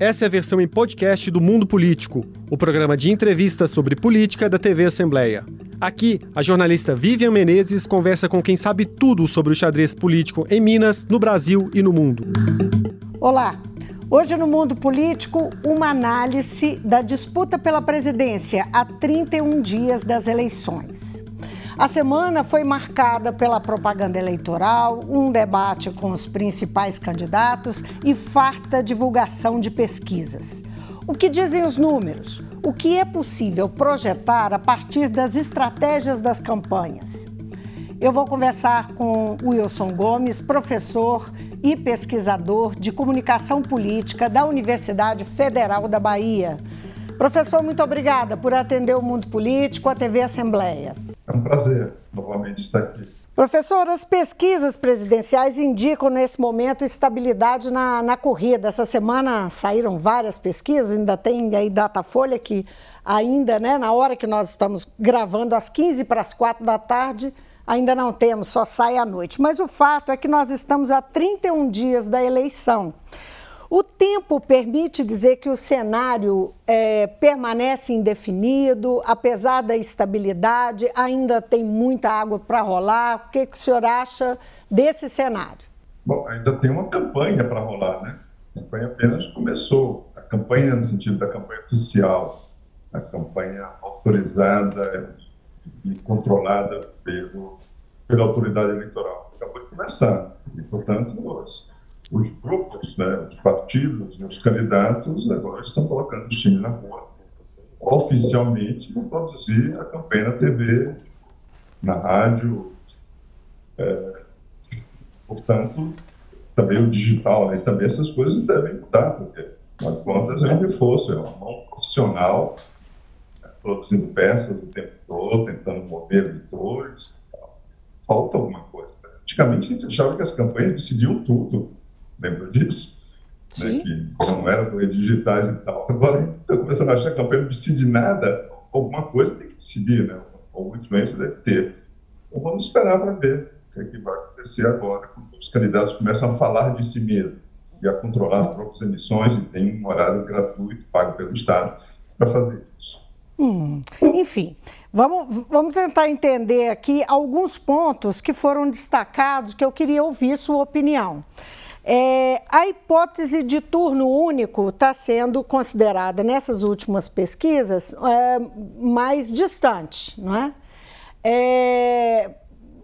Essa é a versão em podcast do Mundo Político, o programa de entrevistas sobre política da TV Assembleia. Aqui, a jornalista Vivian Menezes conversa com quem sabe tudo sobre o xadrez político em Minas, no Brasil e no mundo. Olá! Hoje no Mundo Político, uma análise da disputa pela presidência a 31 dias das eleições. A semana foi marcada pela propaganda eleitoral, um debate com os principais candidatos e farta divulgação de pesquisas. O que dizem os números? O que é possível projetar a partir das estratégias das campanhas? Eu vou conversar com Wilson Gomes, professor e pesquisador de comunicação política da Universidade Federal da Bahia. Professor, muito obrigada por atender o Mundo Político, a TV Assembleia. É um prazer novamente estar aqui. Professor, as pesquisas presidenciais indicam nesse momento estabilidade na, na corrida. Essa semana saíram várias pesquisas, ainda tem aí Datafolha que ainda, né, na hora que nós estamos gravando, às 15 para as 4 da tarde, ainda não temos, só sai à noite. Mas o fato é que nós estamos a 31 dias da eleição. O tempo permite dizer que o cenário é, permanece indefinido, apesar da estabilidade, ainda tem muita água para rolar. O que, que o senhor acha desse cenário? Bom, ainda tem uma campanha para rolar, né? A campanha apenas começou. A campanha no sentido da campanha oficial, a campanha autorizada e controlada pelo, pela autoridade eleitoral. Acabou de começar. E, portanto, nós os grupos, né, os partidos e os candidatos agora estão colocando o time na rua oficialmente para produzir a campanha na TV, na rádio. É, portanto, também o digital, né, também essas coisas devem mudar, porque, afinal de contas, é um reforço, é uma mão profissional né, produzindo peças o tempo todo, tentando mover leitores. Falta alguma coisa. Antigamente, a gente achava que as campanhas decidiam tudo lembra disso? Né, que não eram digitais e tal. Agora está começando a achar que a campanha não decide nada, alguma coisa tem que decidir, né? alguma influência deve ter. Então vamos esperar para ver o que, é que vai acontecer agora, quando os candidatos começam a falar de si mesmo e a controlar as próprias emissões e tem um horário gratuito pago pelo Estado para fazer isso. Hum, enfim, vamos, vamos tentar entender aqui alguns pontos que foram destacados que eu queria ouvir sua opinião. É, a hipótese de turno único está sendo considerada nessas últimas pesquisas é, mais distante, não é? é?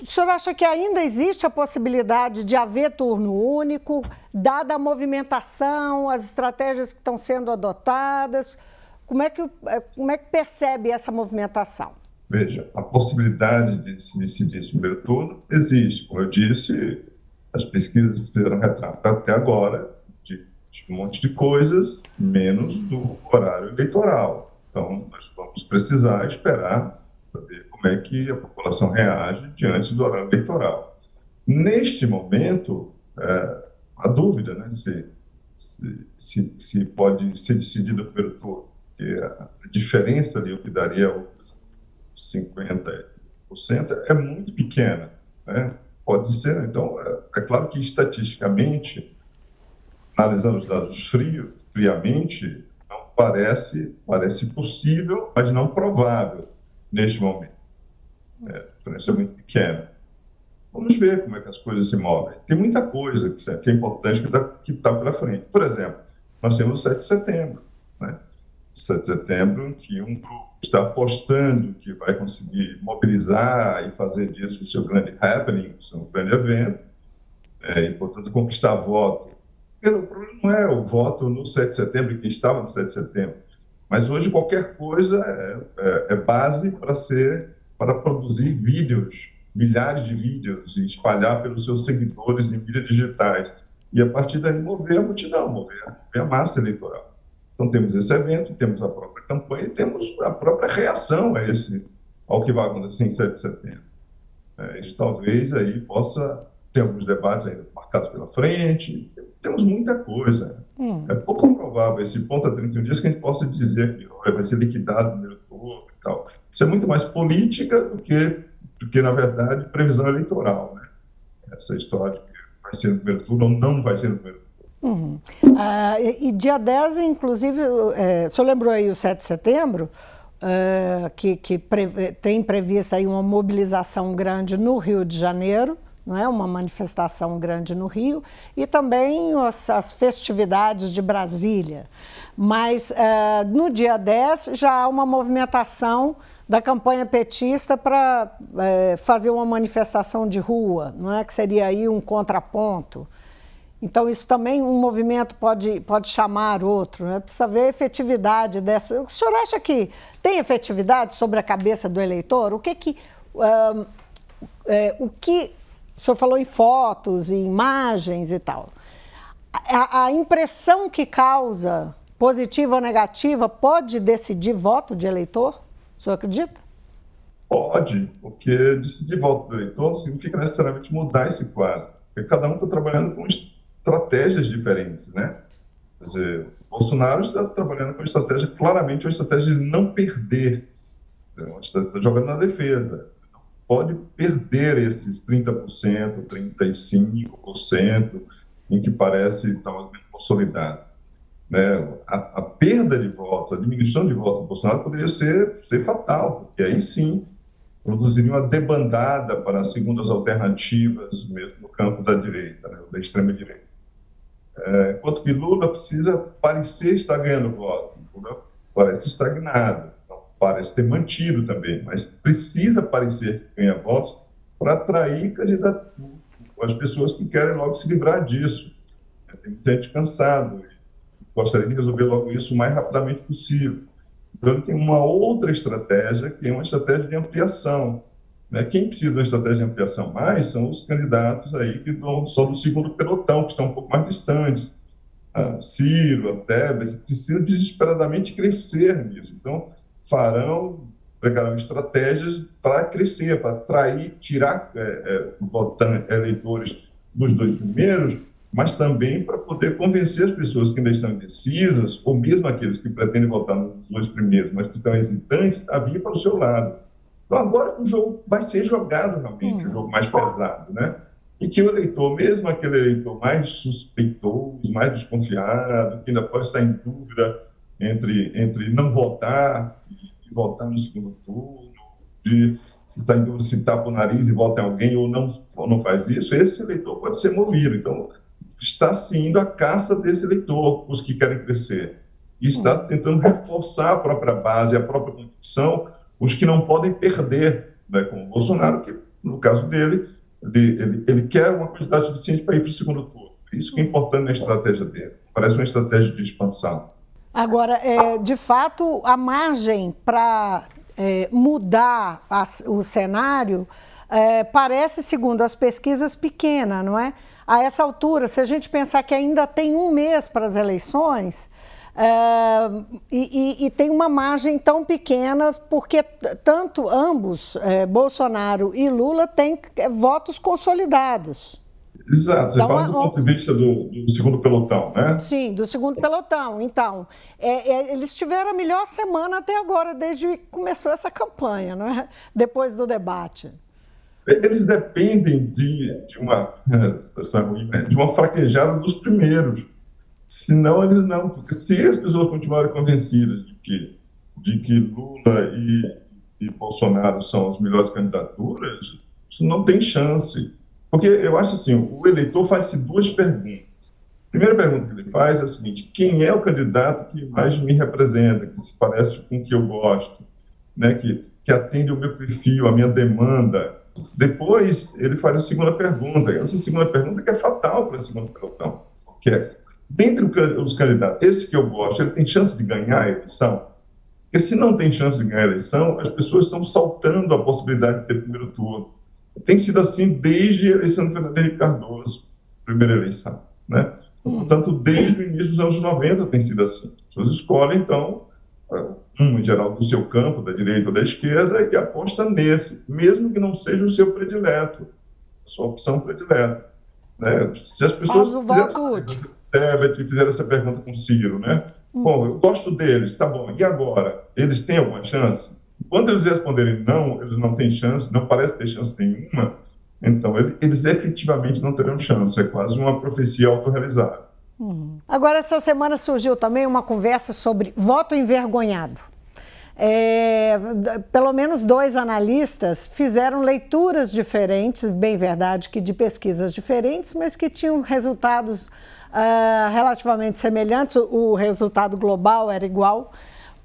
O senhor acha que ainda existe a possibilidade de haver turno único, dada a movimentação, as estratégias que estão sendo adotadas? Como é que, é, como é que percebe essa movimentação? Veja, a possibilidade de se decidir esse primeiro turno existe. Como eu disse, as pesquisas fizeram retrato até agora de, de, um monte de coisas, menos do horário eleitoral. Então, nós vamos precisar esperar para ver como é que a população reage diante do horário eleitoral. Neste momento, é, a dúvida né, se, se, se, se, pode ser decidido o primeiro turno, porque a, diferença ali, o que daria o 50% é muito pequena. Né? Pode ser. Então, é, é claro que estatisticamente, analisando os dados frios, friamente, não parece, parece possível, mas não provável neste momento. É, a diferença é muito pequena. Vamos ver como é que as coisas se movem. Tem muita coisa que é importante que está tá pela frente. Por exemplo, nós temos o 7 de setembro. Né? 7 de setembro, que um grupo está apostando que vai conseguir mobilizar e fazer disso o seu grande happening, o seu grande evento, é, e, portanto, conquistar voto. O problema não é o voto no 7 de setembro, que estava no 7 de setembro, mas hoje qualquer coisa é, é, é base para ser, para produzir vídeos, milhares de vídeos, e espalhar pelos seus seguidores em mídias digitais. E a partir daí mover a multidão, mover, mover a massa eleitoral. Então temos esse evento, temos a própria campanha e temos a própria reação a esse, ao que vai acontecer em 7 de setembro. É, isso talvez aí possa ter alguns debates ainda marcados pela frente, temos muita coisa. Hum. É pouco provável esse ponto a 31 dias que a gente possa dizer que olha, vai ser liquidado no primeiro turno e tal. Isso é muito mais política do que, do que na verdade, previsão eleitoral. Né? Essa história de que vai ser no primeiro turno ou não vai ser no primeiro turno. Uhum. Ah, e, e, dia 10, inclusive, é, o senhor lembrou aí o 7 de setembro, é, que, que pre, tem prevista aí uma mobilização grande no Rio de Janeiro, não é? uma manifestação grande no Rio, e também as, as festividades de Brasília. Mas é, no dia 10 já há uma movimentação da campanha petista para é, fazer uma manifestação de rua, não é? Que seria aí um contraponto. Então, isso também um movimento pode, pode chamar outro, né? precisa ver a efetividade dessa. O senhor acha que tem efetividade sobre a cabeça do eleitor? O que que. Um, é, o que. O senhor falou em fotos, em imagens e tal. A, a impressão que causa, positiva ou negativa, pode decidir voto de eleitor? O senhor acredita? Pode, porque decidir voto do eleitor não significa necessariamente mudar esse quadro. Porque cada um está trabalhando com estratégias diferentes, né? Quer dizer, Bolsonaro está trabalhando com uma estratégia, claramente uma estratégia de não perder, né? está jogando na defesa. Pode perder esses 30%, 35%, em que parece estar mais ou menos consolidado. Né? A, a, perda de votos, a diminuição de votos do Bolsonaro poderia ser, ser fatal, porque aí sim produziria uma debandada para as segundas alternativas, mesmo no campo da direita, né? da extrema-direita. É, enquanto que Lula precisa parecer estar ganhando voto. Lula parece estagnado, não, parece ter mantido também, mas precisa parecer que ganha votos para atrair as pessoas que querem logo se livrar disso. Tem muita gente cansado, gostaria de resolver logo isso o mais rapidamente possível. Então, ele tem uma outra estratégia, que é uma estratégia de ampliação. Né? Quem precisa de uma estratégia de ampliação mais são os candidatos aí que são do segundo pelotão, que estão um pouco mais distantes. A Ciro, a Tebet, precisam desesperadamente crescer nisso. Então, farão, pregarão estratégias para crescer, para atrair, tirar é, é, votantes, eleitores dos dois primeiros, mas também para poder convencer as pessoas que ainda estão indecisas, ou mesmo aqueles que pretendem votar nos dois primeiros, mas que estão hesitantes, a vir para o seu lado. Então, agora o jogo vai ser jogado realmente, o hum. jogo mais pesado, né? E que o eleitor, mesmo aquele eleitor mais suspeitoso, mais desconfiado, que ainda pode estar em dúvida entre, entre não votar e, e votar no segundo turno, de se está em dúvida se tapa o nariz e vota em alguém ou não, ou não faz isso, esse eleitor pode ser movido. Então, está se indo à caça desse eleitor, os que querem crescer. E está hum. tentando reforçar a própria base, a própria convicção, os que não podem perder, né, como o Bolsonaro, que no caso dele, ele, ele, ele quer uma quantidade suficiente para ir para o segundo turno. Isso que é importante na estratégia dele. Parece uma estratégia de expansão. Agora, é, de fato, a margem para é, mudar a, o cenário é, parece, segundo as pesquisas, pequena, não é? A essa altura, se a gente pensar que ainda tem um mês para as eleições, Uh, e, e, e, tem uma margem tão pequena, porque tanto ambos, é, Bolsonaro e Lula, têm é, votos consolidados. Exato, você então, fala do ponto de vista do, do, segundo pelotão, né? Sim, do segundo pelotão. Então, é, é, eles tiveram a melhor semana até agora, desde que começou essa campanha, não é? depois do debate. Eles dependem de, de uma, né, de uma fraquejada dos primeiros Senão eles não, porque se as pessoas continuarem convencidas de que, de que Lula e, e Bolsonaro são as melhores candidaturas, isso não tem chance. Porque eu acho assim, o eleitor faz-se duas perguntas. A primeira pergunta que ele faz é a seguinte: quem é o candidato que mais me representa, que se parece com o que eu gosto, né, que, que atende o meu perfil, a minha demanda? Depois ele faz a segunda pergunta. Essa segunda pergunta que é fatal para a segunda pelotão, que é dentre os candidatos, esse que eu gosto, ele tem chance de ganhar a eleição? Porque se não tem chance de ganhar a eleição, as pessoas estão saltando a possibilidade de ter primeiro turno. Tem sido assim desde a eleição do Fernando Henrique Cardoso, primeira eleição, né? Hum. Portanto, desde o início dos anos 90 tem sido assim. As pessoas escolhem, então, um em geral do seu campo, da direita ou da esquerda, e aposta nesse, mesmo que não seja o seu predileto, a sua opção predileta. Né? Se as pessoas... Faz o voto útil. Tebet fizeram essa pergunta com o Ciro, né? Hum. Bom, eu gosto deles, tá bom. E agora? Eles têm alguma chance? Quando eles responderem não, eles não têm chance, não parece ter chance nenhuma, então eles efetivamente não terão chance. É quase uma profecia autorrealizada. Uhum. Agora, essa semana surgiu também uma conversa sobre voto envergonhado. É, pelo menos dois analistas fizeram leituras diferentes, bem verdade que de pesquisas diferentes, mas que tinham resultados uh, relativamente semelhantes. O, resultado global era igual,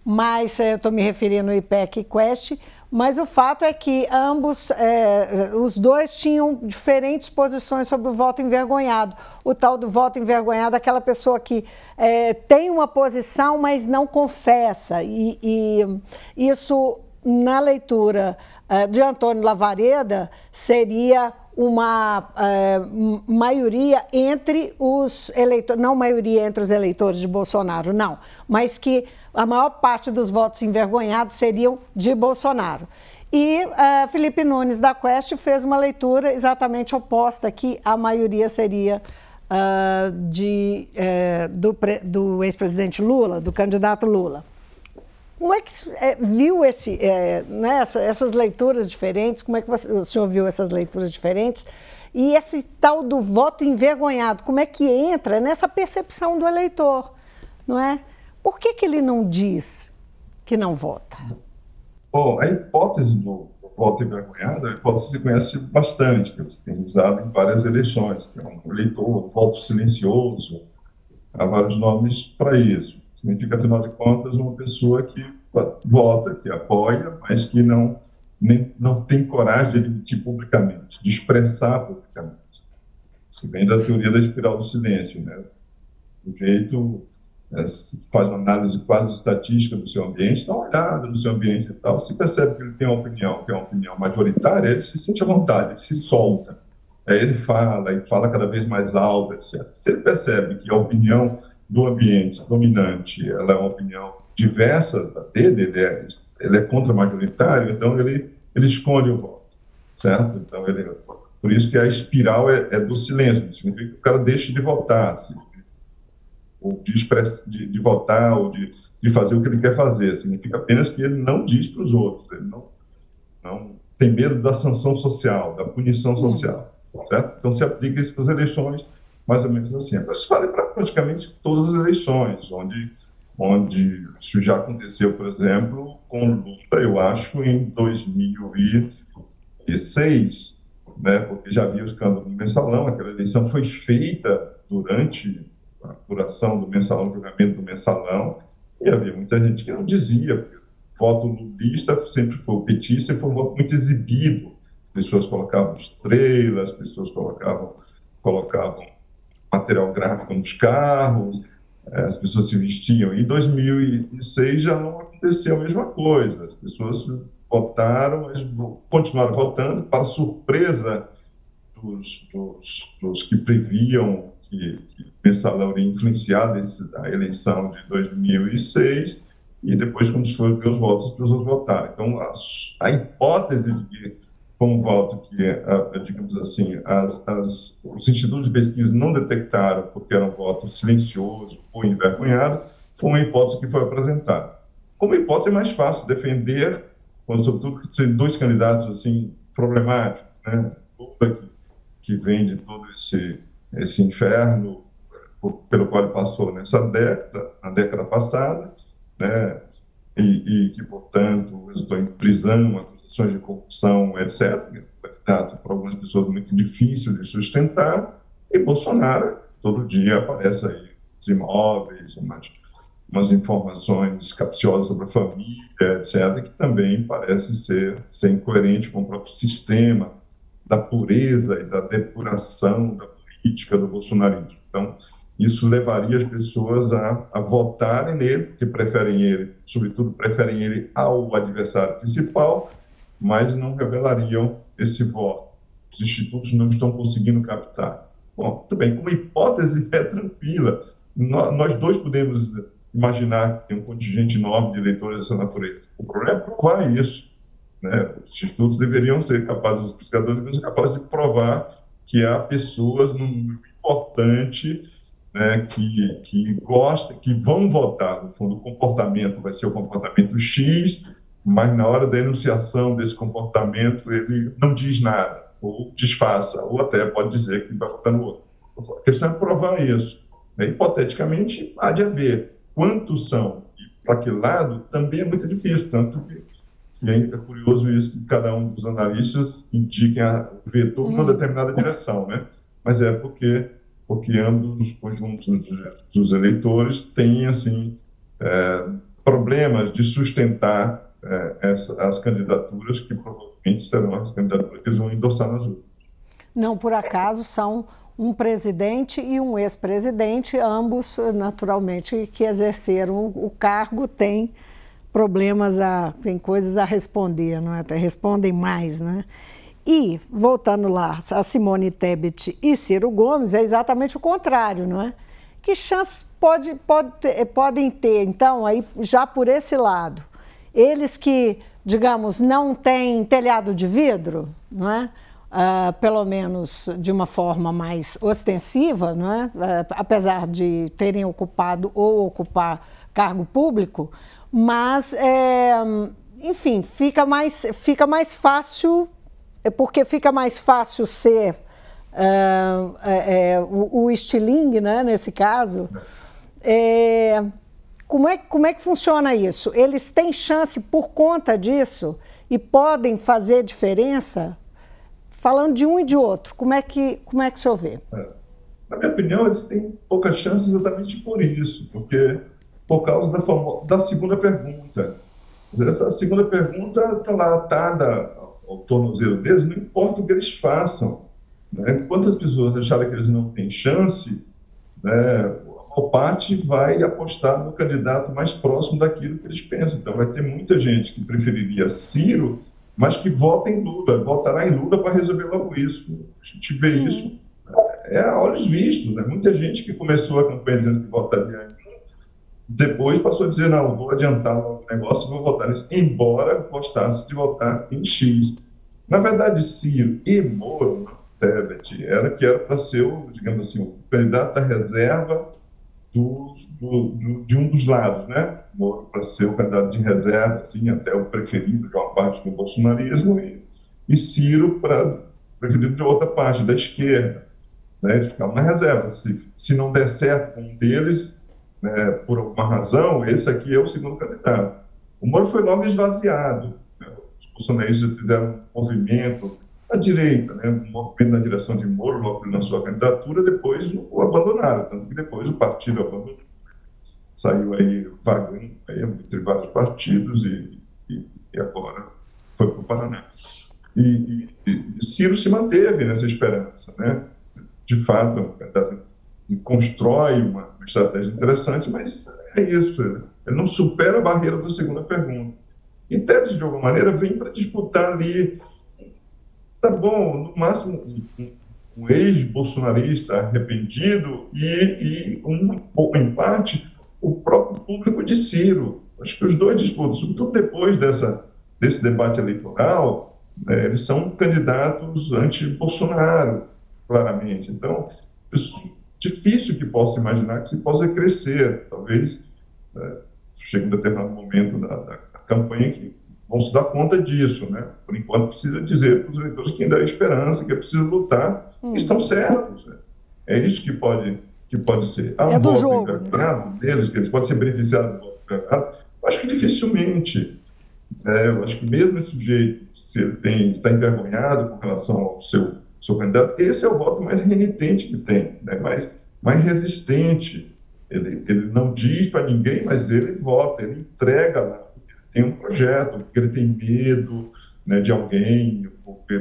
mas eu estou me referindo ao IPEC e Quest mas o fato é que ambos, é, os dois tinham diferentes posições sobre o voto envergonhado. O tal do voto envergonhado, aquela pessoa que é, tem uma posição, mas não confessa. E, e isso, na leitura é, de Antônio Lavareda, seria uma é, maioria entre os eleitores, não maioria entre os eleitores de Bolsonaro, não, mas que a maior parte dos votos envergonhados seriam de Bolsonaro. E uh, Felipe Nunes da Quest fez uma leitura exatamente oposta, que a maioria seria uh, de, do, do ex-presidente Lula, do candidato Lula. Como é que é, viu esse, é, né, essa, essas leituras diferentes? Como é que você, o senhor viu essas leituras diferentes? E esse tal do voto envergonhado, como é que entra nessa percepção do eleitor, não é? Por que, que ele não diz que não vota? Bom, a hipótese do, voto envergonhado, a hipótese se conhece bastante, que você tem usado em várias eleições, que é um eleitor, um voto silencioso, há vários nomes para isso. Significa, afinal de contas, uma pessoa que vota, que apoia, mas que não, nem, não tem coragem de admitir publicamente, de expressar publicamente. Isso vem da teoria da espiral do silêncio, né? O jeito é, faz uma análise quase estatística do seu ambiente, dá uma olhada no seu ambiente e tal, se percebe que ele tem uma opinião, que é uma opinião majoritária, ele se sente à vontade, ele se solta. Aí ele fala, e fala cada vez mais alto, etc. Se ele percebe que a opinião do ambiente dominante ela é uma opinião diversa da dele, ele é, ele é contra-majoritário, então ele, ele esconde o voto, certo? Então, ele, por isso que a espiral é, é do silêncio, significa que o cara deixa de votar, assim, ou de, express, de, de, votar, ou de, de fazer o que ele quer fazer. Significa apenas que ele não diz para os outros, ele não, não tem medo da sanção social, da punição social, certo? Então, se aplica isso para as eleições, mais ou menos assim. Isso vale para praticamente todas as eleições, onde, onde isso já aconteceu, por exemplo, com Lula, eu acho, em 2006, né, porque já havia o escândalo do mensalão, aquela eleição foi feita durante a apuração do mensalão, o julgamento do mensalão, e havia muita gente que não dizia, voto lulista sempre foi o petista, foi um voto muito exibido. Pessoas colocavam estrelas, pessoas colocavam, colocavam material gráfico nos carros, eh, as pessoas se vestiam. Em 2006 já não aconteceu a mesma coisa. As pessoas votaram, mas continuaram votando, para surpresa dos, dos, dos que previam que, que o mensalão iria influenciar a eleição de 2006 e depois, quando se for ver os votos, as pessoas votaram. Então, a, a hipótese de que foi um voto que, a, digamos assim, as, as, os institutos de pesquisa não detectaram porque era um voto silencioso ou envergonhado, foi uma hipótese que foi apresentada. Como hipótese é mais fácil defender, quando, sobretudo, tem dois candidatos assim problemáticos, né? Lula, que, que vem de todo esse esse inferno pelo qual ele passou nessa década, na década passada, né, e, e que, portanto, resultou em prisão, acusações de corrupção, etc., candidato para algumas pessoas muito difícil de sustentar, e Bolsonaro, todo dia aparece aí os imóveis, umas, umas informações capciosas sobre a família, etc., que também parece ser, ser incoerente com o próprio sistema da pureza e da depuração da política do bolsonarismo. Então, isso levaria as pessoas a, a votarem nele, que preferem ele, sobretudo preferem ele ao adversário principal, mas não revelariam esse voto. Os institutos não estão conseguindo captar. Bom, tudo bem, como hipótese é tranquila. Nós dois podemos imaginar que tem um contingente enorme de eleitores dessa natureza. O problema é provar isso. Né? Os institutos deveriam ser capazes, os pesquisadores deveriam ser capazes de provar que há pessoas no importante né, que, que gostam, que vão votar, no fundo, o comportamento vai ser o comportamento X, mas na hora da enunciação desse comportamento ele não diz nada, ou disfarça, ou até pode dizer que vai votar no outro. A questão é provar isso. Né? Hipoteticamente, há de haver. Quantos são e para que lado também é muito difícil, tanto que e ainda é curioso isso que cada um dos analistas indiquem a vetor numa uhum. determinada direção, né? Mas é porque porque ambos os conjuntos dos eleitores têm assim é, problemas de sustentar é, essa, as candidaturas que provavelmente serão as candidaturas que eles vão endossar nas urnas. Não por acaso são um presidente e um ex-presidente, ambos naturalmente que exerceram o cargo têm problemas a tem coisas a responder, não é? Até respondem mais, né? E, voltando lá, a Simone Tebet e Ciro Gomes é exatamente o contrário, não é? Que chances pode, pode podem ter, então, aí já por esse lado? Eles que, digamos, não têm telhado de vidro, não é? Uh, pelo menos de uma forma mais ostensiva, não é? Uh, apesar de terem ocupado ou ocupar cargo público, mas, é, enfim, fica mais, fica mais fácil é porque fica mais fácil ser uh, é, o, o estilingue, né, nesse caso. É, como, é, como é que funciona isso? Eles têm chance por conta disso e podem fazer diferença? Falando de um e de outro, como é que, como é que o senhor vê? É. Na minha opinião, eles têm poucas chances exatamente por isso, porque por causa da, da segunda pergunta. Essa segunda pergunta está lá atada ao tornozelo deles, não importa o que eles façam. Né? Quantas pessoas acharam que eles não têm chance, né? A parte vai apostar no candidato mais próximo daquilo que eles pensam. Então, vai ter muita gente que preferiria Ciro, mas que vota em Lula, votará em Lula para resolver logo isso. A gente vê isso é, a olhos vistos. Né? Muita gente que começou a campanha dizendo que votaria em depois passou a dizer, não, vou adiantar o negócio, vou votar nisso, embora gostasse de votar em X. Na verdade, Ciro e Moro, Tebet, era que era para ser, o, digamos assim, o candidato da reserva do, do, de um dos lados, né? Moro para ser o candidato de reserva, assim, até o preferido de uma parte do bolsonarismo, e, e Ciro para preferido de outra parte, da esquerda, né? De ficar uma reserva. Se, se não der certo com um deles, né, por alguma razão, esse aqui é o segundo candidato. O Moro foi logo esvaziado. Né? Os bolsonaristas fizeram um movimento à direita, né, um movimento na direção de Moro, logo que lançou a candidatura, depois o abandonaram, tanto que depois o partido abandonou. Saiu aí vagando entre vários partidos e, e, e agora foi para o Paraná. E, e, Ciro se manteve nessa esperança, né? De fato, é candidato constrói uma, uma estratégia interessante, mas é isso. Ele não supera a barreira da segunda pergunta. E Tebet, de alguma maneira, vem para disputar ali. Tá bom, no máximo, um, ex-bolsonarista arrependido e, e um, um empate, o próprio público de Ciro. Acho que os dois disputam, sobretudo depois dessa, desse debate eleitoral, né, eles são candidatos anti-Bolsonaro, claramente. Então, isso difícil que possa imaginar que se possa crescer, talvez né, chegue um determinado momento da, da, da, campanha que vão se dar conta disso, né? Por enquanto precisa dizer para os eleitores que ainda há esperança, que é preciso lutar, hum. estão certos. Né? É isso que pode que pode ser. Há um é voto jogo, né? deles, que eles podem ser beneficiados do voto enganado. Acho que dificilmente. Né? Eu acho que mesmo esse sujeito, se ele tem, está envergonhado com relação ao seu seu candidato, esse é o voto mais renitente que tem, né? mais, mais resistente. Ele, ele não diz para ninguém, mas ele vota, ele entrega lá, tem um projeto, porque ele tem medo né, de alguém,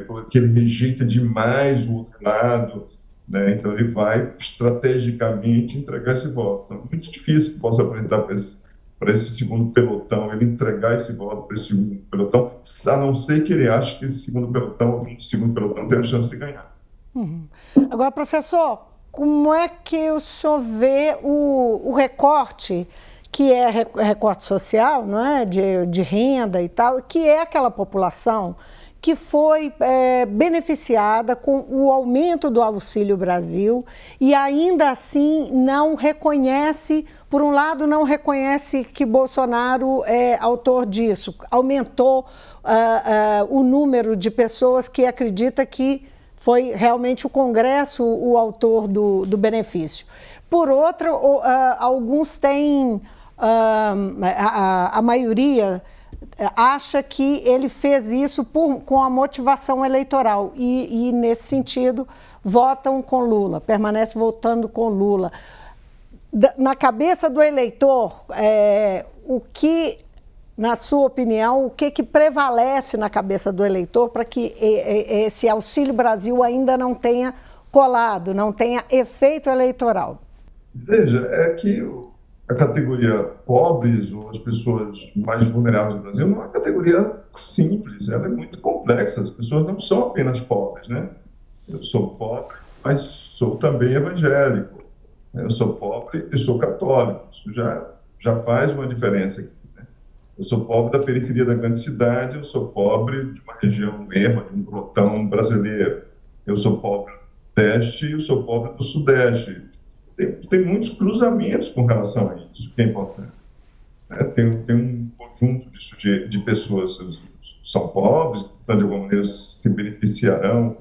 porque, ele rejeita demais o outro lado. Né? Então, ele vai estrategicamente entregar esse voto. Então, é muito difícil que possa apresentar para esse para esse segundo pelotão, ele entregar esse voto para esse segundo pelotão, a não ser que ele ache que esse segundo pelotão, o segundo pelotão tem a chance de ganhar. Uhum. Agora, professor, como é que o senhor vê o, o recorte, que é recorte social, não é? de, de renda e tal, que é aquela população que foi é, beneficiada com o aumento do Auxílio Brasil e ainda assim não reconhece, por um lado, não reconhece que Bolsonaro é autor disso, aumentou uh, uh, o número de pessoas que acredita que foi realmente o Congresso o autor do, do benefício. Por outro, uh, alguns têm, uh, a, a, maioria acha que ele fez isso por, com a motivação eleitoral e, e, nesse sentido, votam com Lula, permanece votando com Lula. Na cabeça do eleitor, é, o que na sua opinião, o que, que prevalece na cabeça do eleitor para que esse Auxílio Brasil ainda não tenha colado, não tenha efeito eleitoral? Veja, é que a categoria pobres ou as pessoas mais vulneráveis do Brasil não é uma categoria simples, ela é muito complexa. As pessoas não são apenas pobres, né? Eu sou pobre, mas sou também evangélico. Eu sou pobre e sou católico. Isso já, já faz uma diferença aqui. Eu sou pobre da periferia da grande cidade, eu sou pobre de uma região erma, de um grotão brasileiro. Eu sou pobre do Nordeste e eu sou pobre do Sudeste. Tem, tem muitos cruzamentos com relação a isso, que é importante. É, tem, tem um conjunto de, de pessoas que são pobres, que de alguma maneira se beneficiarão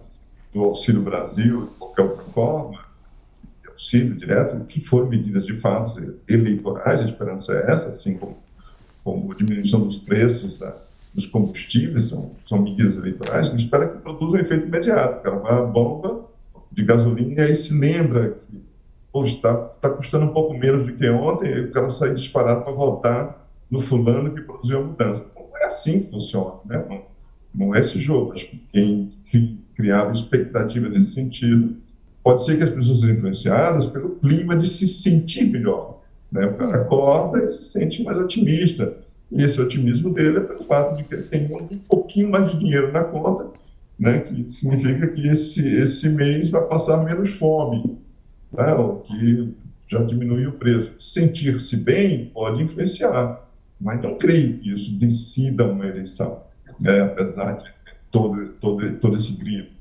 do Auxílio Brasil, de qualquer outra forma, auxílio direto, que foram medidas de fato eleitorais, a esperança é essa, assim como como a diminuição dos preços da, dos combustíveis, são, são medidas eleitorais, que espera que produzam um efeito imediato. O cara vai à bomba de gasolina e aí se lembra que está tá custando um pouco menos do que ontem, e o cara sai disparado para voltar no fulano que produziu a mudança. Não é assim que funciona, né? não, não é esse jogo. Acho que quem criava expectativa nesse sentido, pode ser que as pessoas sejam influenciadas pelo clima de se sentir melhor. Né? O cara acorda e se sente mais otimista. E esse otimismo dele é pelo fato de que ele tem um pouquinho mais de dinheiro na conta, né? que significa que esse, esse mês vai passar menos fome, né? o que já diminui o preço. Sentir-se bem pode influenciar, mas não creio que isso decida uma eleição, né? apesar de todo, todo, todo esse grito.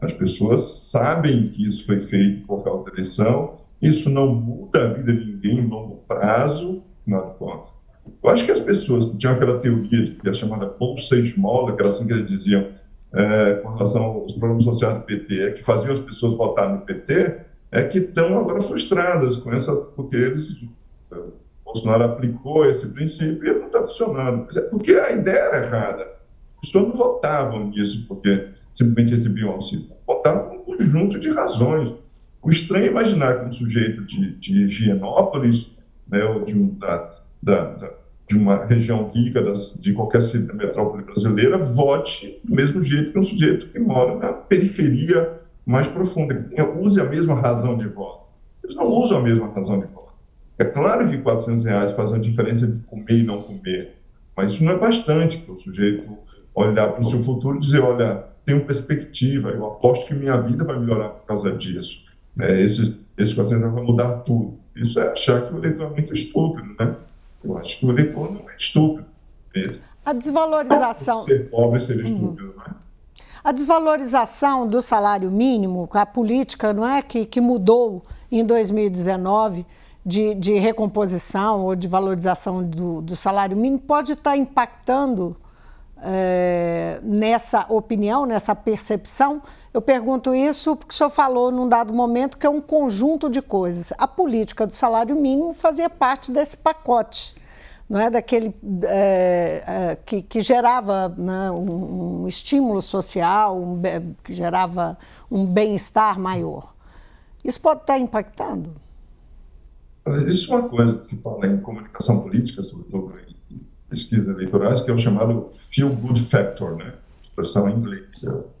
As pessoas sabem que isso foi feito por causa da eleição, isso não muda a vida de ninguém em longo prazo, afinal de contas. Eu acho que as pessoas que tinham aquela teoria que é chamada bolsa esmola, que era assim que eles diziam, é, com relação aos programas sociais do PT, é que faziam as pessoas votarem no PT, é que estão agora frustradas com essa, porque eles, é, Bolsonaro aplicou esse princípio e não está funcionando. É porque a ideia era errada. As pessoas não votavam nisso porque simplesmente recebiam auxílio. Votavam por um conjunto de razões. O estranho é imaginar que um sujeito de, de Higienópolis, né, ou de, um, da, da, de uma região rica das, de qualquer metrópole brasileira, vote do mesmo jeito que um sujeito que mora na periferia mais profunda, que tenha, use a mesma razão de voto. Eles não usam a mesma razão de voto. É claro que 400 reais faz uma diferença de comer e não comer, mas isso não é bastante para o sujeito olhar para o seu futuro e dizer, olha, tenho perspectiva, eu aposto que minha vida vai melhorar por causa disso. Né? Esse, esse 400 vai mudar tudo. Isso é achar que o eleitor é muito estúpido, né? Eu acho que o eleitor não é estúpido. A desvalorização. Ser pobre seria uhum. estúpido, né? A desvalorização do salário mínimo, a política não é que, que mudou em 2019 de, de recomposição ou de valorização do, do salário mínimo, pode estar impactando é, nessa opinião, nessa percepção eu pergunto isso porque o senhor falou num dado momento que é um conjunto de coisas. A política do salário mínimo fazia parte desse pacote, não é daquele é, é, que, que, gerava né, um, um, estímulo social, um, que gerava um bem-estar maior. Isso pode estar impactando? Existe uma coisa que se fala em comunicação política, sobretudo em pesquisas eleitorais, que é o chamado feel good factor, né? expressão em inglês. É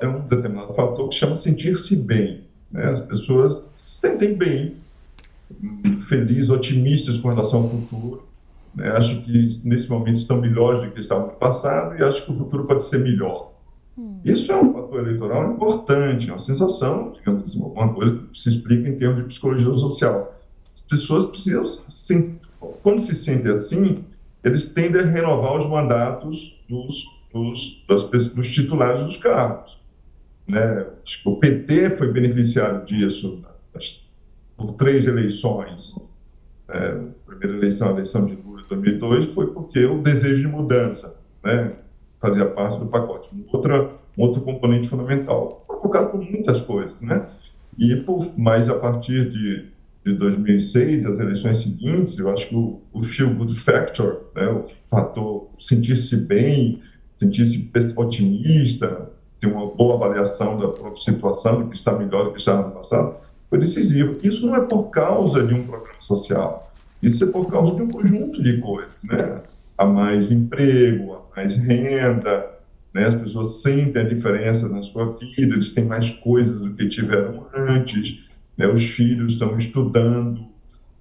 é um determinado fator que chama sentir-se bem. Né? As pessoas se sentem bem, felizes, otimistas com relação ao futuro. Né? Acho que nesse momento estão melhores do que estavam no passado e acho que o futuro pode ser melhor. Hum. Isso é um fator eleitoral importante, é uma sensação, digamos assim, uma coisa que se explica em termos de psicologia social. As pessoas precisam, quando se sentem assim, eles tendem a renovar os mandatos dos dos, das, dos titulares dos cargos. Né? O PT foi beneficiado disso por três eleições. Né? A primeira eleição, a eleição de Lula em 2002, foi porque o desejo de mudança né? fazia parte do pacote. Outra, um outro componente fundamental, provocado por muitas coisas. Né? E, por, mas a partir de, de 2006, as eleições seguintes, eu acho que o, o feel good factor, né, o fator sentir-se bem, sentir-se otimista, ter uma boa avaliação da própria situação, do que está melhor do que estava no passado, foi decisivo. Isso não é por causa de um programa social, isso é por causa de um conjunto de coisas, né? Há mais emprego, há mais renda, né? as pessoas sentem a diferença na sua vida, eles têm mais coisas do que tiveram antes, né? os filhos estão estudando,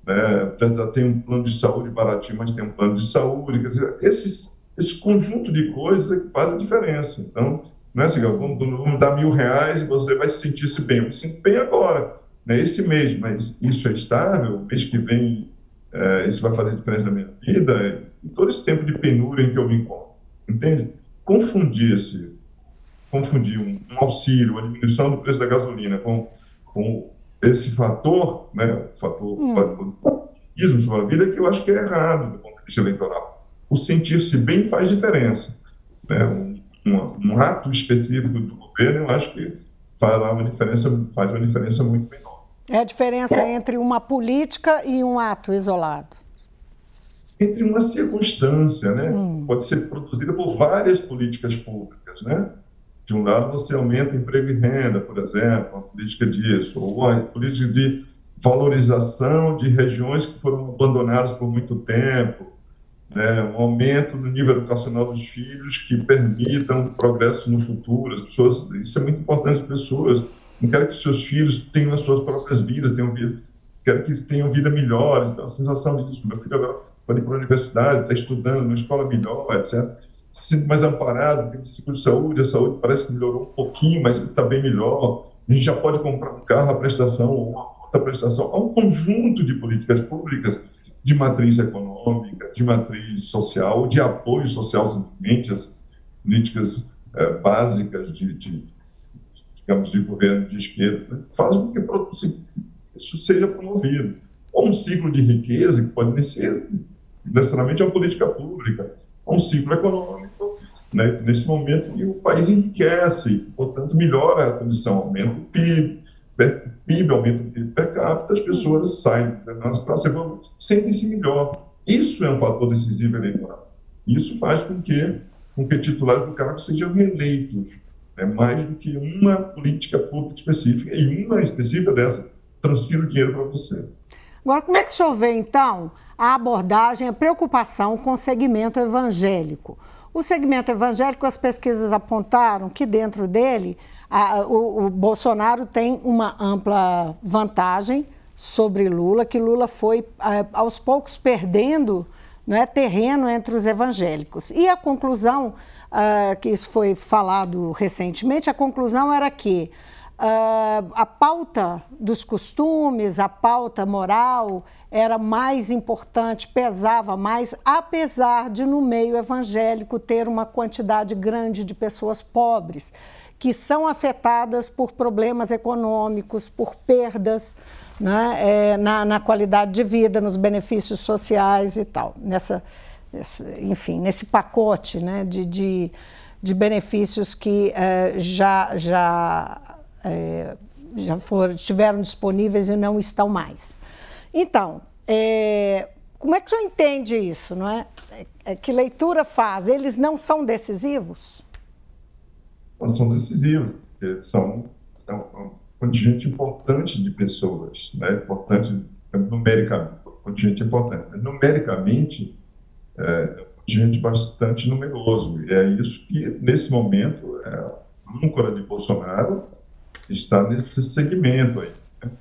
né? tem um plano de saúde baratinho, mas tem um plano de saúde, quer dizer, esses, esse conjunto de coisas é que faz a diferença. Então, é assim, vamos, vamos dar mil reais e você vai se sentir-se bem. Eu sinto bem agora, né? esse mês, mas isso é estável, mês que vem é, isso vai fazer diferença na minha vida, em todo esse tempo de penúria em que eu me encontro, entende? confundir esse, confundir um, um auxílio, uma diminuição do preço da gasolina com, com esse fator, né, o fator hum. sobre a vida, que eu acho que é errado do ponto de vista eleitoral. O sentir-se bem faz diferença. Né? Um, um, um, ato específico do governo, eu acho que faz uma diferença, faz uma diferença muito menor. É a diferença entre uma política e um ato isolado entre uma circunstância, né? Hum. Pode ser produzida por várias políticas públicas, né? De um lado, você aumenta emprego e renda, por exemplo, uma política disso, ou uma política de valorização de regiões que foram abandonadas por muito tempo, né? um aumento no nível educacional dos filhos que permitam progresso no futuro. As pessoas, isso é muito importante as pessoas. Não quero que seus filhos tenham as suas próprias vidas, tenham vida, quero que eles tenham vida melhor. Então, a sensação disso, meu filho agora pode ir para a universidade, está estudando numa escola melhor, etc. Se sente mais amparado, tem seguro de saúde, a saúde parece que melhorou um pouquinho, mas está bem melhor. A gente já pode comprar um carro à prestação ou uma outra prestação. Há um conjunto de políticas públicas de matriz econômica, de matriz social, de apoio social, simplesmente, essas políticas é, básicas de, de, digamos, de governo de esquerda, né? fazem com que isso seja promovido. Ou um ciclo de riqueza, que pode nem ser necessariamente uma política pública, é um ciclo econômico, né, nesse momento o país enriquece, portanto melhora a condição, aumenta o PIB, o PIB aumenta o PIB per capita, as pessoas saem da nossa classe sentem-se melhor. Isso é um fator decisivo eleitoral. Isso faz com que, com que titulares do cargo sejam reeleitos, né, mais do que uma política pública específica, e uma específica dessa transfira o dinheiro para você. Agora, como é que o senhor vê, então, a abordagem, a preocupação com o segmento evangélico. O segmento evangélico, as pesquisas apontaram que dentro dele a, o, o, Bolsonaro tem uma ampla vantagem sobre Lula, que Lula foi a, aos poucos perdendo né, terreno entre os evangélicos. E a conclusão, uh, que isso foi falado recentemente, a conclusão era que uh, a pauta dos costumes, a pauta moral era mais importante, pesava mais, apesar de no meio evangélico ter uma quantidade grande de pessoas pobres que são afetadas por problemas econômicos, por perdas né, é, na, na, qualidade de vida, nos benefícios sociais e tal. Nessa, enfim, nesse pacote né, de, de, de benefícios que é, já, já é, já foram, estiveram disponíveis e não estão mais. Então, é, como é que o senhor entende isso, não é? é? Que leitura faz? Eles não são decisivos? Não são decisivos, eles são é um, um contingente importante de pessoas, né? importante numericamente, um contingente importante. Numericamente, é contingente bastante numeroso, e é isso que, nesse momento, é a âncora de Bolsonaro está nesse segmento aí. Né?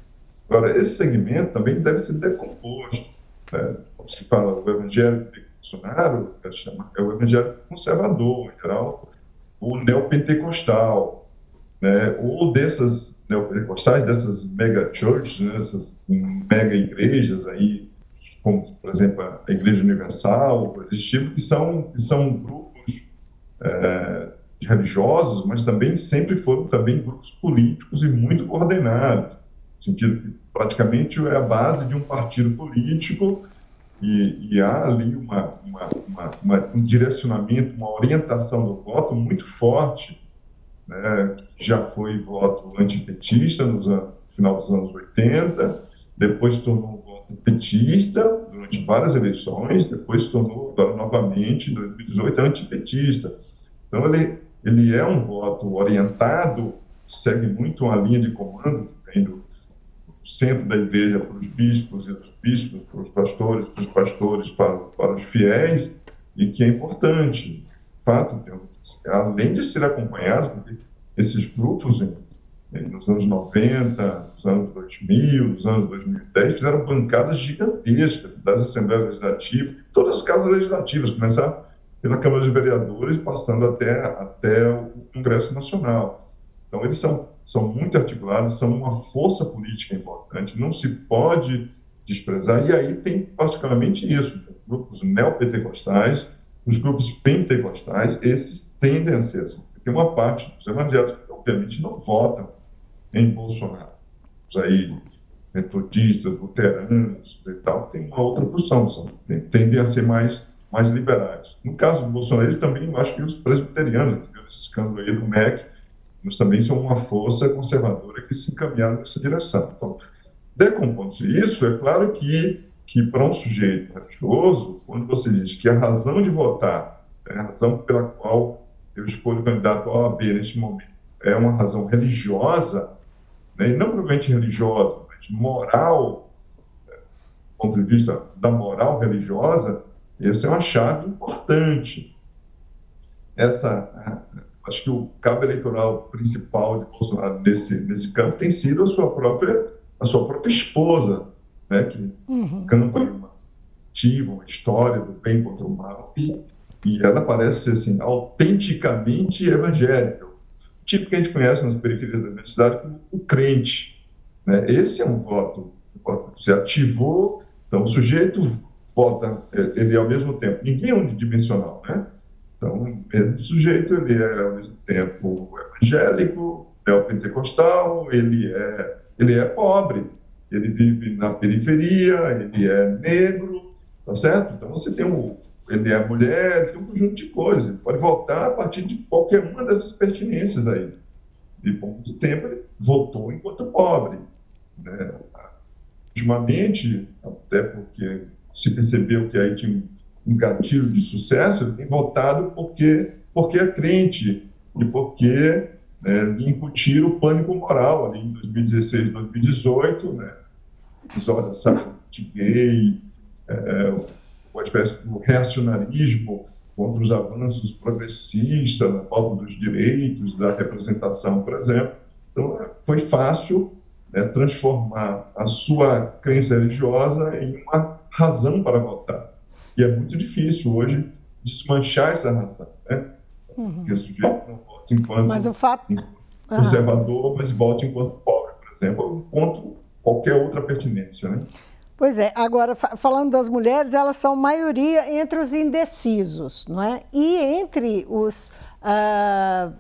Agora, esse segmento também deve ser decomposto. Né? Como se fala, o evangelho de Bolsonaro é, chama, é o evangelho conservador, em geral, o neopentecostal, né? ou dessas neopentecostais, dessas mega churches, né? dessas mega igrejas aí, como, por exemplo, a Igreja Universal, esse tipo, que são, que são grupos é, religiosos, mas também sempre foram também grupos políticos e muito coordenados, no sentido que praticamente é a base de um partido político e, e há ali uma, uma, uma, um direcionamento, uma orientação do voto muito forte né, já foi voto antipetista no final dos anos 80, depois tornou petista durante várias eleições, depois se tornou agora novamente, em 2018, antipetista. Então, ele, ele é um voto orientado, segue muito uma linha de comando que vem do centro da igreja para os bispos e dos bispos para os pastores, dos pastores para, para os fiéis, e que é importante. Fato, além de ser acompanhados, porque esses grupos, nos anos 90, nos anos 2000, nos anos 2010, fizeram bancadas gigantescas das Assembleias Legislativas, todas as casas legislativas, começar pela Câmara de Vereadores, passando até, até o Congresso Nacional. Então, eles são, são muito articulados, são uma força política importante, não se pode desprezar. E aí tem particularmente isso: grupos neopentecostais, os grupos pentecostais, esses tendem a ser assim. Tem uma parte dos evangélicos obviamente, não votam em Bolsonaro. Os aí, metodistas, luteranos e tal, tem uma outra posição, são, tendem a ser mais, mais liberais. No caso do Bolsonaro, também acho que os presbiterianos, esse escândalo aí do MEC, eles também são uma força conservadora que se encaminharam nessa direção. Então, decompondo-se isso, é claro que, que para um sujeito religioso, quando você diz que a razão de votar, é a razão pela qual eu escolho o candidato ao OAB neste momento, é uma razão religiosa, né, não propriamente religiosa, mas moral, né, do ponto de vista da moral religiosa, essa é uma chave importante. Essa, acho que o cabo eleitoral principal de Bolsonaro nesse, nesse campo tem sido a sua própria, a sua própria esposa, né, que uhum. campa uma ativa, uma história do bem contra o mal, e, e ela parece ser assim, autenticamente evangélica, tipo que a gente conhece nas periferias da universidade como o crente. Né? Esse é um voto. Você ativou, então o sujeito vota, ele é ao mesmo tempo, ninguém é unidimensional, né? Então, o sujeito, ele é ao mesmo tempo evangélico, neopentecostal, ele é, ele é pobre, ele vive na periferia, ele é negro, tá certo? Então, você tem um, ele é mulher, tem um conjunto de coisas. Ele pode votar a partir de qualquer uma dessas pertinências aí. E por muito tempo ele votou enquanto pobre. Né? Ultimamente, até porque se percebeu que aí tinha um gatilho de sucesso, ele tem votado porque, porque é crente e porque né, lhe incutiram o pânico moral ali em 2016, 2018, né? episódio de gay, é, uma espécie de reacionarismo contra os avanços progressistas na pauta dos direitos, da representação, por exemplo. Então, foi fácil né, transformar a sua crença religiosa em uma razão para votar. E é muito difícil hoje desmanchar essa razão, né? Uhum. Porque o sujeito não vota enquanto mas o fato... conservador, mas vota enquanto pobre, por exemplo, enquanto qualquer outra pertinência, né? Pois é, agora falando das mulheres, elas são maioria entre os indecisos, não é? E entre os, uh,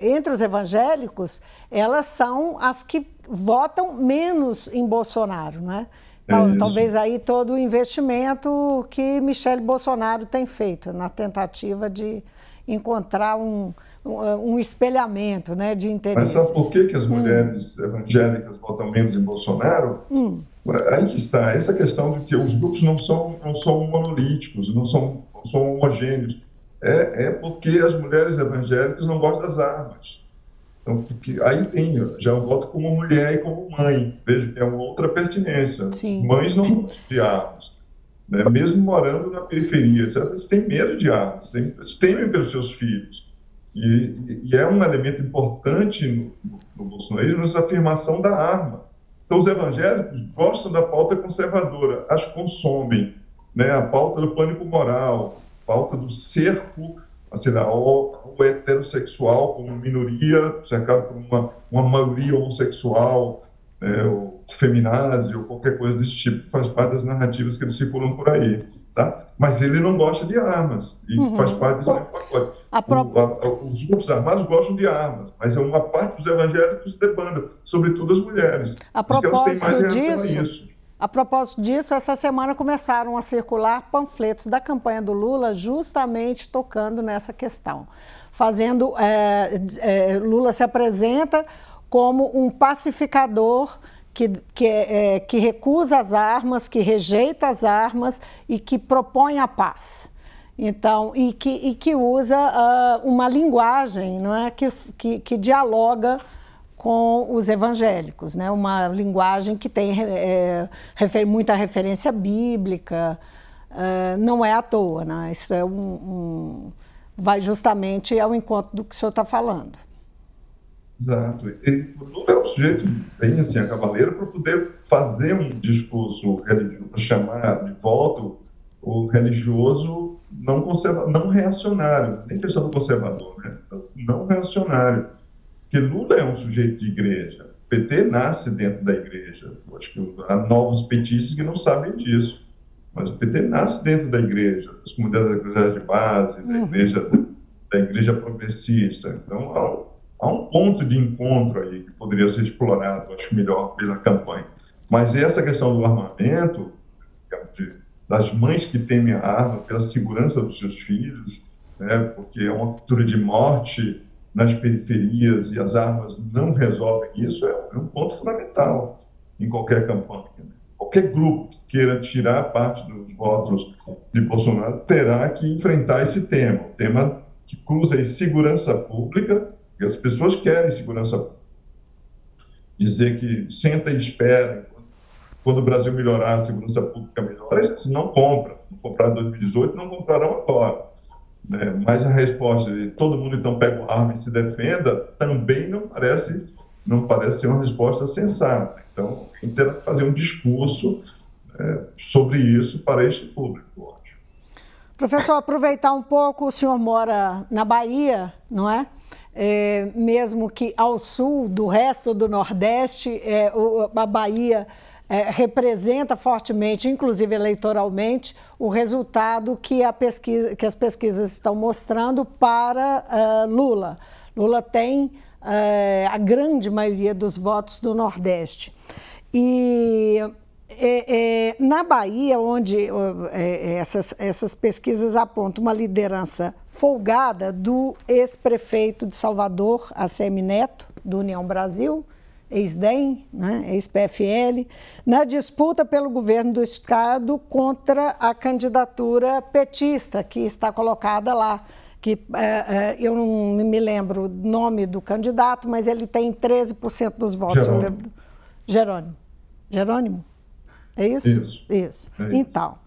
entre os evangélicos, elas são as que votam menos em Bolsonaro, não é? Tal, é talvez aí todo o investimento que Michele Bolsonaro tem feito na tentativa de encontrar um, um, um espelhamento né, de interesses. Mas sabe por que, que as hum. mulheres hum. evangélicas votam menos em Bolsonaro? Hum. Aí que está, essa questão de que os grupos não são, não são monolíticos, não são, não são homogêneos. É, é porque as mulheres evangélicas não gostam das armas. Então, porque aí tem, já eu voto como mulher e como mãe. Veja que é uma outra pertinência. Sim. Mães não gostam de armas. Né? Mesmo morando na periferia, eles têm medo de armas, eles temem pelos seus filhos. E, e, é um elemento importante no, no, no bolsonarismo essa afirmação da arma. Então, os evangélicos gostam da pauta conservadora, as consomem, né? a pauta do pânico moral, a pauta do cerco, assim, o, o heterossexual como minoria, cercado por uma, uma maioria homossexual, né? ou feminazi, ou qualquer coisa desse tipo, que faz parte das narrativas que eles circulam por aí. Tá? Mas ele não gosta de armas, e uhum. faz parte desse mesmo pacote. O, a, os grupos armados gostam de armas, mas é uma parte dos evangélicos debanda, sobretudo as mulheres. A propósito elas têm mais disso, a, A propósito disso, essa semana começaram a circular panfletos da campanha do Lula justamente tocando nessa questão. Fazendo. É, é, Lula se apresenta como um pacificador que, que, é, que, recusa as armas, que rejeita as armas e que propõe a paz. Então, e que, e que usa uh, uma linguagem não é? que, que, que dialoga com os evangélicos, né? uma linguagem que tem é, refer, muita referência bíblica, é, não é à toa, né? isso é um, um, vai justamente ao encontro do que o senhor está falando. Exato. Ele, o Lula é um sujeito bem assim, a cavaleira, para poder fazer um discurso religioso, para chamar de volta o religioso não, conserva, não reacionário, nem questão do conservador, né? não reacionário que Lula é um sujeito de igreja. PT nasce dentro da igreja. Eu acho que há novos petistas que não sabem disso. Mas o PT nasce dentro da igreja, das comunidades eclesiais de base, da uhum. igreja, da igreja progressista. Então, há um, ponto de encontro aí que poderia ser explorado, acho melhor, pela campanha. Mas essa questão do armamento, de, das mães que temem a arma pela segurança dos seus filhos, né, porque é uma cultura de morte nas periferias e as armas não resolvem isso, é, é um ponto fundamental em qualquer campanha. Né? Qualquer grupo que queira tirar parte dos votos de Bolsonaro terá que enfrentar esse tema, o tema que cruza segurança pública, que as pessoas querem segurança. Dizer que senta e espera, quando o Brasil melhorar, a segurança pública melhora, eles não compram. Não compraram em 2018, não comprarão agora. Né? Mas a resposta de todo mundo então pega arma e se defenda também não parece não parece ser uma resposta sensata. Então, terá que fazer um discurso né, sobre isso para este público, acho. Professor, aproveitar um pouco, o senhor mora na Bahia, não é? É mesmo que ao sul do resto do Nordeste, é, a Bahia é, representa fortemente, inclusive eleitoralmente, o resultado que, a pesquisa, que as pesquisas estão mostrando para uh, Lula. Lula tem uh, a grande maioria dos votos do Nordeste. E é, é, na Bahia, onde é, essas, essas pesquisas apontam uma liderança folgada do ex-prefeito de Salvador, ACM Neto, do União Brasil, ex-DEM, né, ex-PFL, na disputa pelo governo do Estado contra a candidatura petista que está colocada lá. Que, é, é, eu não me lembro o nome do candidato, mas ele tem 13% dos votos. Jerônimo. Jerônimo. Jerônimo? É isso? Isso. isso. É então,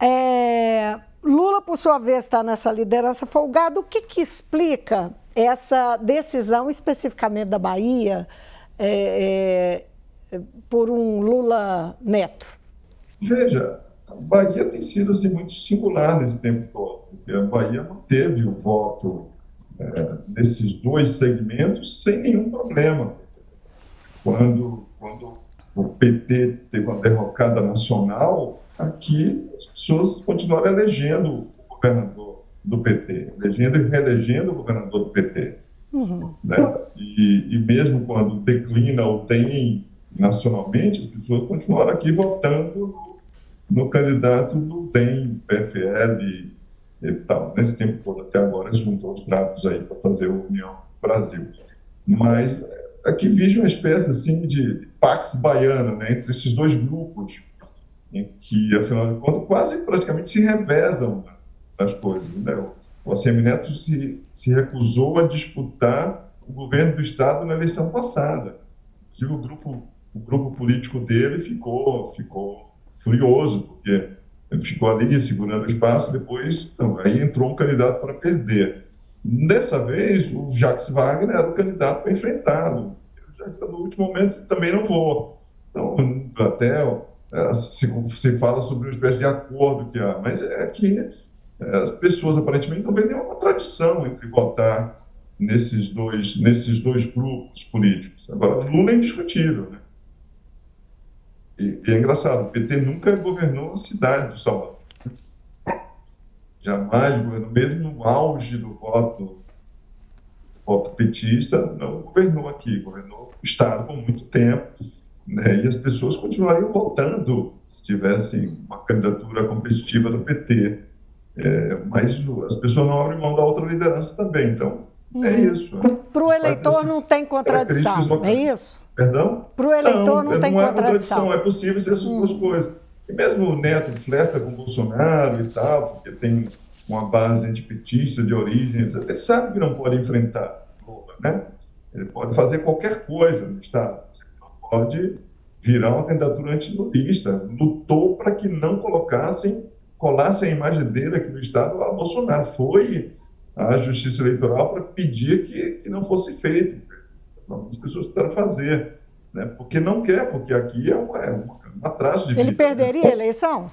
é, Lula, por sua vez, está nessa liderança folgada. O que, que explica essa decisão, especificamente da Bahia, é, é, por um Lula neto? Veja, a Bahia tem sido assim, muito singular nesse tempo todo, porque a Bahia manteve o voto é, nesses dois segmentos sem nenhum problema. Quando, quando o PT teve uma derrocada nacional, aqui as pessoas continuaram elegendo o governador do PT, elegendo e reelegendo o governador do PT. Uhum. Né? E, e, mesmo quando declina ou tem nacionalmente, as pessoas continuaram aqui votando no, candidato do DEM, PFL e tal. Nesse tempo todo, até agora, juntou os tratos aí para fazer a União Brasil. Mas aqui vejo uma espécie assim de pax baiana né, entre esses dois grupos, em que, afinal de contas, quase praticamente se revezam as coisas. Né? o ACM Neto se, se recusou a disputar o governo do Estado na eleição passada. Inclusive, o grupo, o grupo político dele ficou, ficou furioso, porque ele ficou ali segurando o espaço, depois aí entrou um candidato para perder. Dessa vez, o Jacques Wagner era o candidato para enfrentá-lo. No último momento, também não vou. Então, até é, se, se fala sobre uma espécie de acordo que há, mas é que as pessoas aparentemente não veem nenhuma tradição entre votar nesses dois, nesses dois grupos políticos. Agora, Lula é indiscutível. Né? E, e é engraçado, o PT nunca governou a cidade do Salvador. Jamais governou, mesmo no auge do voto, voto petista, não governou aqui, governou Estado por muito tempo. né, e as pessoas continuariam votando se tivessem uma candidatura competitiva do PT. É, mas as pessoas não abrem mão da outra liderança também, então é uhum. é isso. Né? Para o eleitor não tem contradição, é isso? Perdão? Para o eleitor não, não, tem não é contradição. É possível ser essas hum. duas coisas. E mesmo o Neto flerta com o Bolsonaro e tal, porque tem uma base antipetista de origem, ele sabe que não pode enfrentar Lula, né? Ele pode fazer qualquer coisa no Estado. Ele não pode virar uma candidatura antilulista. Lutou para que não colocassem, colassem a imagem dele aqui no Estado a Bolsonaro. Foi à Justiça Eleitoral para pedir que, que não fosse feito. As pessoas tentaram fazer, né? porque não quer, porque aqui é uma, é uma, uma traça de Ele vida. perderia a eleição?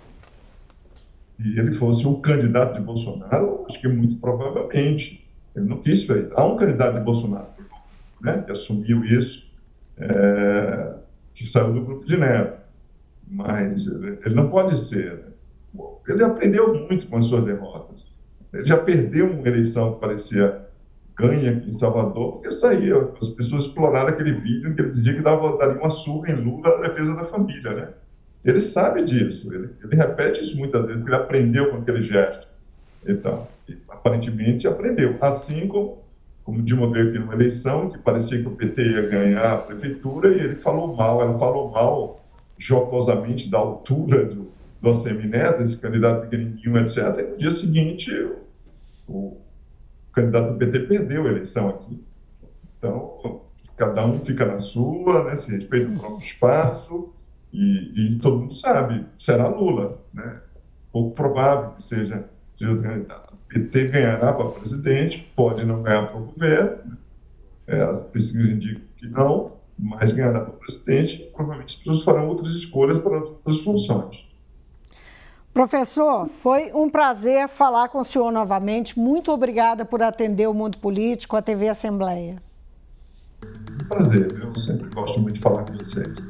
E ele fosse o candidato de Bolsonaro, acho que muito provavelmente. Ele não quis feito. Há um candidato de Bolsonaro, né, que assumiu isso, é, que saiu do grupo de Neto. Mas ele não pode ser. Né? Ele aprendeu muito com as suas derrotas. Ele já perdeu uma eleição que parecia ganha em Salvador, porque saía, as pessoas exploraram aquele vídeo em que ele dizia que dava, daria uma surra em Lula na defesa da família, né? Ele sabe disso, ele, ele repete isso muitas vezes, que ele aprendeu com aquele gesto. Então, aparentemente aprendeu. Assim como, como Dilma veio aqui numa eleição, que parecia que o PT ia ganhar a prefeitura, e ele falou mal, ela falou mal, jocosamente, da altura do, do ACM Neto, esse candidato pequenininho, etc. E no dia seguinte, o, candidato do PT perdeu a eleição aqui. Então, cada um fica na sua, né, se respeita o próprio espaço, e, e, todo mundo sabe, será Lula. Né? Pouco provável que seja, seja outro candidato. PT ganhará para presidente, pode não ganhar para o governo, né? é, as pesquisas indicam que não, mas ganhará para presidente, provavelmente as pessoas farão outras escolhas para outras funções. Professor, foi um prazer falar com o senhor novamente. Muito obrigada por atender o Mundo Político, a TV Assembleia. Um prazer, eu sempre gosto muito de falar com vocês.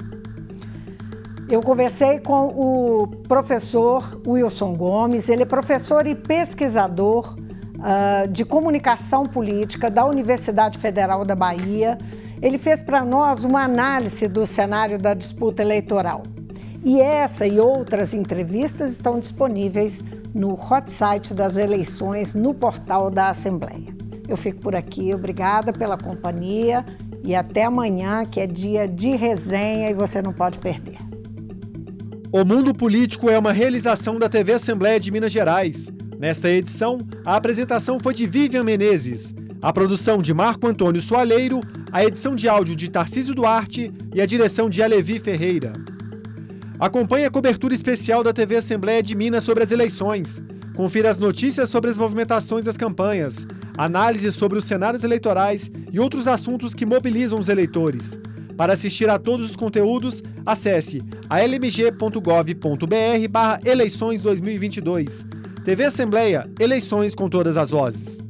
Eu conversei com o professor Wilson Gomes, ele é professor e pesquisador uh, de comunicação política da Universidade Federal da Bahia. Ele fez para nós uma análise do cenário da disputa eleitoral. E essa e outras entrevistas estão disponíveis no hot site das eleições no portal da Assembleia. Eu fico por aqui, obrigada pela companhia e até amanhã, que é dia de resenha e você não pode perder. O Mundo Político é uma realização da TV Assembleia de Minas Gerais. Nesta edição, a apresentação foi de Vivian Menezes, a produção de Marco Antônio Soaleiro, a edição de áudio de Tarcísio Duarte e a direção de Alevi Ferreira. Acompanhe a cobertura especial da TV Assembleia de Minas sobre as eleições. Confira as notícias sobre as movimentações das campanhas, análises sobre os cenários eleitorais e outros assuntos que mobilizam os eleitores. Para assistir a todos os conteúdos, acesse almg.gov.br eleições 2022. TV Assembleia, eleições com todas as vozes.